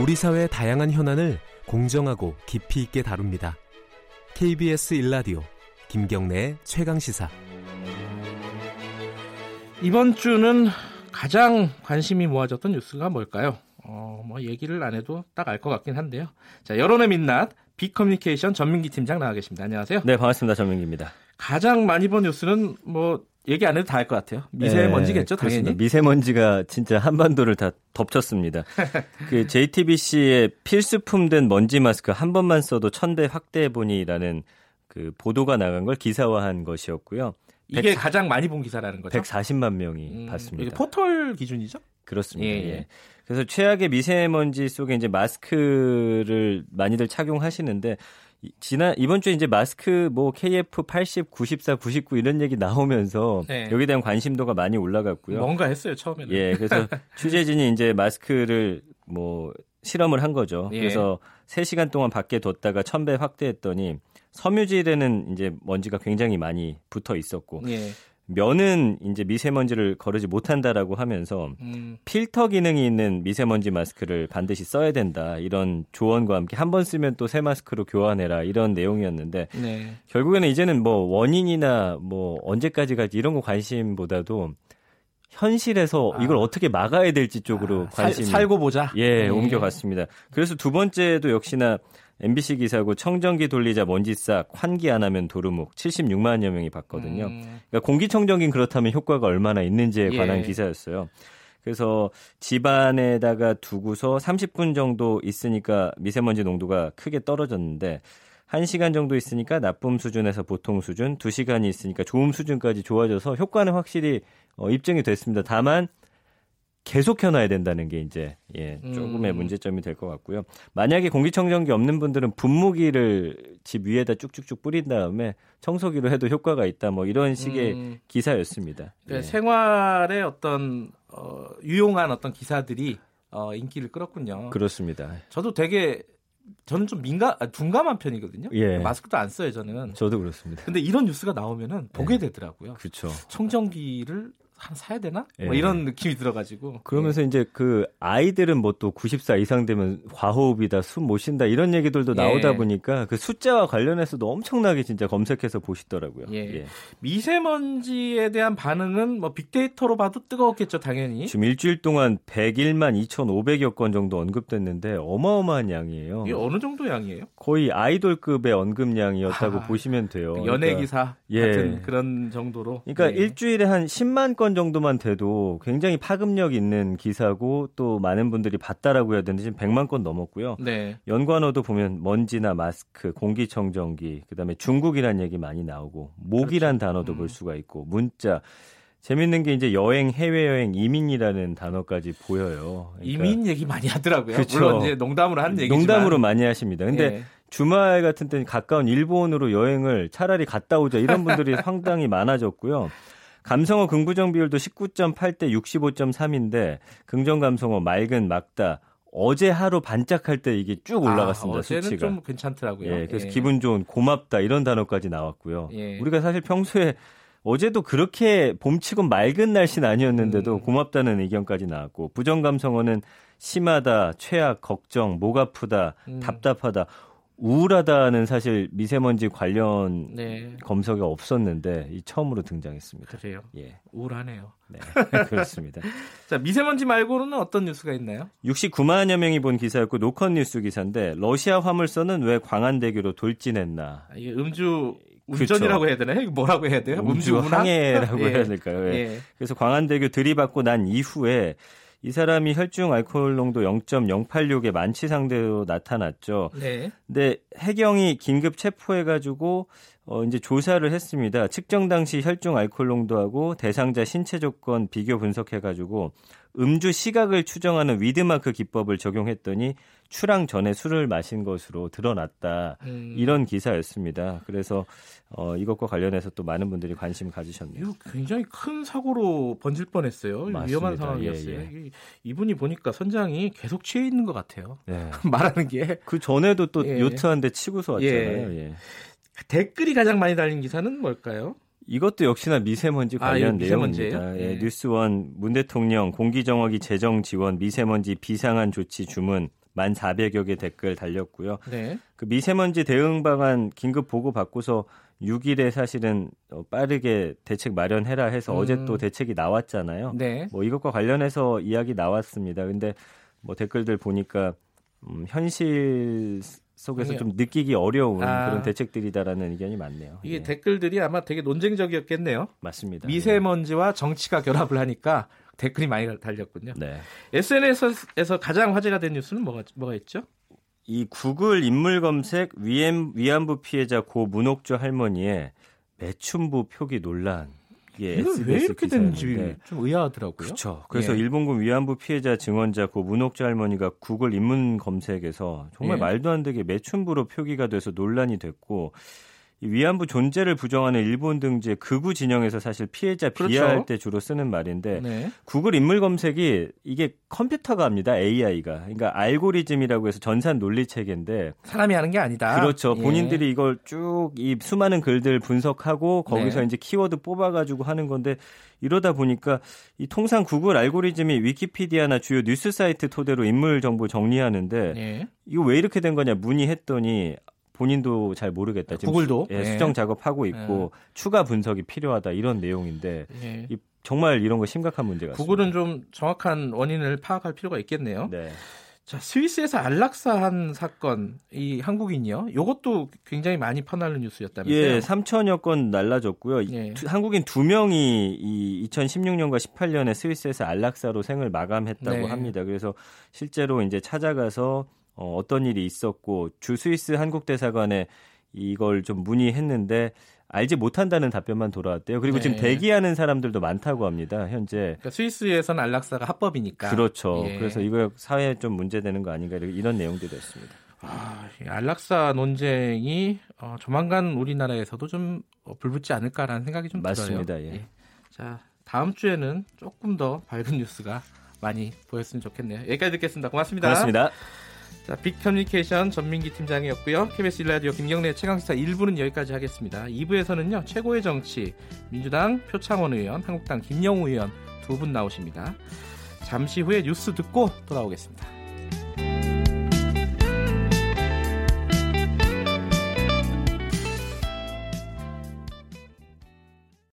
우리 사회의 다양한 현안을 공정하고 깊이 있게 다룹니다. KBS 일라디오 김경래의 최강 시사. 이번 주는 가장 관심이 모아졌던 뉴스가 뭘까요? 어, 뭐 얘기를 안 해도 딱 알 것 같긴 한데요. 자, 여론의 민낯 빅커뮤니케이션 전민기 팀장 나와 계십니다. 안녕하세요. 네, 반갑습니다. 전민기입니다. 가장 많이 본 뉴스는 뭐 얘기 안 해도 다 알 것 같아요. 미세먼지겠죠, 네, 당연히. 미세먼지가 진짜 한반도를 다 덮쳤습니다. 그 JTBC의 필수품된 먼지 마스크 한 번만 써도 천 배 확대해 보니라는 그 보도가 나간 걸 기사화한 것이었고요. 이게 100, 가장 많이 본 기사라는 거죠. 140만 명이 음, 봤습니다. 포털 기준이죠? 그렇습니다. 예, 예. 예. 그래서 최악의 미세먼지 속에 이제 마스크를 많이들 착용하시는데 지난 이번 주에 이제 마스크 뭐 KF 80, 94, 99 이런 얘기 나오면서 네. 여기에 대한 관심도가 많이 올라갔고요. 뭔가 했어요 처음에는. 예, 그래서 취재진이 이제 마스크를 뭐 실험을 한 거죠. 예. 그래서 3시간 동안 밖에 뒀다가 1000배 확대했더니 섬유질에는 이제 먼지가 굉장히 많이 붙어 있었고 예. 면은 이제 미세먼지를 거르지 못한다라고 하면서 음. 필터 기능이 있는 미세먼지 마스크를 반드시 써야 된다 이런 조언과 함께 한 번 쓰면 또 새 마스크로 교환해라 이런 내용이었는데 네. 결국에는 이제는 뭐 원인이나 뭐 언제까지 가지 이런 거 관심보다도 현실에서 아. 이걸 어떻게 막아야 될지 쪽으로 아, 관심 살고 보자 예 네. 옮겨갔습니다. 그래서 두 번째도 역시나 MBC 기사고 청정기 돌리자 먼지 싹 환기 안 하면 도루묵 76만여 명이 봤거든요. 음. 그러니까 공기청정기는 그렇다면 효과가 얼마나 있는지에 예. 관한 예. 기사였어요. 그래서 집안에다가 두고서 30분 정도 있으니까 미세먼지 농도가 크게 떨어졌는데 1시간 정도 있으니까 나쁨 수준에서 보통 수준, 2시간이 있으니까 좋음 수준까지 좋아져서 효과는 확실히 어, 입증이 됐습니다. 다만 계속 켜놔야 된다는 게 이제 예, 조금의 음. 문제점이 될 것 같고요. 만약에 공기청정기 없는 분들은 분무기를 집 위에다 쭉쭉쭉 뿌린 다음에 청소기로 해도 효과가 있다. 뭐 이런 식의 음. 기사였습니다. 네, 예. 생활의 어떤 어, 유용한 어떤 기사들이 어, 인기를 끌었군요. 그렇습니다. 저도 되게 저는 좀 민감, 아, 둔감한 편이거든요. 예. 마스크도 안 써요, 저는. 저도 그렇습니다. 근데 이런 뉴스가 나오면은 보게 네. 되더라고요. 그렇죠. 청정기를 하나 사야 되나? 뭐 예. 뭐 이런 느낌이 들어가지고. 그러면서 예. 이제 그 아이들은 뭐 또 94 이상 되면 과호흡이다, 숨 못 쉰다 이런 얘기들도 나오다 예. 보니까 그 숫자와 관련해서도 엄청나게 진짜 검색해서 보시더라고요. 예. 예. 미세먼지에 대한 반응은 뭐 빅데이터로 봐도 뜨거웠겠죠, 당연히. 지금 일주일 동안 101만 2,500여 건 정도 언급됐는데 어마어마한 양이에요. 이게 어느 정도 양이에요? 거의 아이돌급의 언급량이었다고 아, 보시면 돼요. 그 연예 기사 그러니까, 같은 그런 정도로. 그러니까 예. 일주일에 한 10만 건건 정도만 돼도 굉장히 파급력 있는 기사고 또 많은 분들이 봤다라고 해야 되는데 지금 100만 건 넘었고요. 네. 연관어도 보면 먼지나 마스크, 공기청정기, 그다음에 중국이란 얘기 많이 나오고 목이란 그렇죠. 단어도 음. 볼 수가 있고 문자 재밌는 게 이제 여행, 해외여행, 이민이라는 단어까지 보여요. 그러니까 이민 얘기 많이 하더라고요. 그쵸. 물론 이제 농담으로 한 얘기지만. 농담으로 많이 하십니다. 근데 예. 주말 같은 때는 가까운 일본으로 여행을 차라리 갔다 오자 이런 분들이 상당히 많아졌고요. 감성어 긍부정 비율도 19.8대 65.3인데 긍정 감성어 맑은 막다 어제 하루 반짝할 때 이게 쭉 아, 올라갔습니다. 아, 어제는 수치가. 좀 괜찮더라고요. 예, 그래서 예. 기분 좋은 고맙다 이런 단어까지 나왔고요. 예. 우리가 사실 평소에 어제도 그렇게 봄치고 맑은 날씨는 아니었는데도 음. 고맙다는 의견까지 나왔고 부정 감성어는 심하다, 최악, 걱정, 목 아프다, 음. 답답하다. 우울하다는 사실 미세먼지 관련 네. 검색이 없었는데 이 처음으로 등장했습니다. 그래요? 예. 우울하네요. 네. 그렇습니다. 자, 미세먼지 말고는 어떤 뉴스가 있나요? 69만여 명이 본 기사였고 노컷 뉴스 기사인데 러시아 화물선은 왜 광안대교로 돌진했나? 아, 이게 음주 운전이라고 그렇죠. 해야 되나요? 뭐라고 해야 돼요? 음주, 음주 항해라고 예. 해야 될까요? 예. 예. 그래서 광안대교 들이받고 난 이후에 이 사람이 혈중 알코올 농도 0.086의 만취 상태로 나타났죠. 네. 근데 해경이 긴급 체포해 가지고 어 이제 조사를 했습니다. 측정 당시 혈중 알코올 농도하고 대상자 신체 조건 비교 분석해 가지고 음주 시각을 추정하는 위드마크 기법을 적용했더니 출항 전에 술을 마신 것으로 드러났다. 음. 이런 기사였습니다. 그래서 어, 이것과 관련해서 또 많은 분들이 관심 가지셨네요. 이거 굉장히 큰 사고로 번질 뻔했어요. 맞습니다. 위험한 상황이었어요. 예, 예. 이분이 보니까 선장이 계속 취해 있는 것 같아요. 예. 말하는 게. 그 전에도 또 예. 요트 한 대 치고서 왔잖아요. 예. 댓글이 가장 많이 달린 기사는 뭘까요? 이것도 역시나 미세먼지 아, 관련 아, 내용입니다. 예, 네. 뉴스원 문 대통령 공기정화기 재정 지원 미세먼지 비상한 조치 주문 만 400여 개 댓글 달렸고요. 네. 그 미세먼지 대응 방안 긴급 보고 받고서 6일에 사실은 어, 빠르게 대책 마련해라 해서 음. 어제 또 대책이 나왔잖아요. 네. 뭐 이것과 관련해서 이야기 나왔습니다. 근데 뭐 댓글들 보니까 음, 현실 속에서 좀 느끼기 어려운 아. 그런 대책들이다라는 의견이 많네요. 이게 예. 댓글들이 아마 되게 논쟁적이었겠네요. 맞습니다. 미세먼지와 정치가 결합을 하니까 댓글이 많이 달렸군요. 네. SNS에서 가장 화제가 된 뉴스는 뭐가 뭐가 있죠? 이 구글 인물 검색 위안, 위안부 피해자 고 문옥주 할머니의 매춘부 표기 논란. 예, 이건 왜 이렇게 되는지 좀 의아하더라고요. 그렇죠. 그래서 예. 일본군 위안부 피해자 증언자 고 문옥주 할머니가 구글 인문 검색에서 정말 예. 말도 안 되게 매춘부로 표기가 돼서 논란이 됐고 위안부 존재를 부정하는 일본 등지의 극우 진영에서 사실 피해자 그렇죠. 비하할 때 주로 쓰는 말인데 네. 구글 인물 검색이 이게 컴퓨터가 합니다. AI가. 그러니까 알고리즘이라고 해서 전산 논리 체계인데 사람이 하는 게 아니다. 그렇죠. 예. 본인들이 이걸 쭉 이 수많은 글들 분석하고 거기서 네. 이제 키워드 뽑아 가지고 하는 건데 이러다 보니까 이 통상 구글 알고리즘이 위키피디아나 주요 뉴스 사이트 토대로 인물 정보 정리하는데 네. 이거 왜 이렇게 된 거냐 문의했더니 본인도 잘 모르겠다. 지금 구글도 수, 예, 수정 작업하고 있고 예. 추가 분석이 필요하다 이런 내용인데 예. 이, 정말 이런 거 심각한 문제 같습니다. 구글은 좀 정확한 원인을 파악할 필요가 있겠네요. 네. 자, 스위스에서 안락사한 사건, 이 한국인이요. 이것도 굉장히 많이 퍼날른 뉴스였다면서요? 예, 3천여 건 날라졌고요. 예. 한국인 두 명이 이 2016년과 18년에 스위스에서 안락사로 생을 마감했다고 네. 합니다. 그래서 실제로 이제 찾아가서 어, 어떤 일이 있었고 주 스위스 한국 대사관에 이걸 좀 문의했는데 알지 못한다는 답변만 돌아왔대요. 그리고 네. 지금 대기하는 사람들도 많다고 합니다. 현재 그러니까 스위스에서는 안락사가 합법이니까 그렇죠. 예. 그래서 이거 사회에 좀 문제되는 거 아닌가 이런 내용들이 있습니다. 아, 안락사 논쟁이 어, 조만간 우리나라에서도 좀 어, 불붙지 않을까라는 생각이 좀 맞습니다. 들어요. 예. 예. 자 다음 주에는 조금 더 밝은 뉴스가 많이 보였으면 좋겠네요. 여기까지 듣겠습니다. 고맙습니다. 고맙습니다. 자, 빅 커뮤니케이션 전민기 팀장이었고요. KBS 일라디오 김경래 최강시사 1부는 여기까지 하겠습니다. 2부에서는요. 최고의 정치 민주당 표창원 의원, 한국당 김영우 의원 두 분 나오십니다. 잠시 후에 뉴스 듣고 돌아오겠습니다.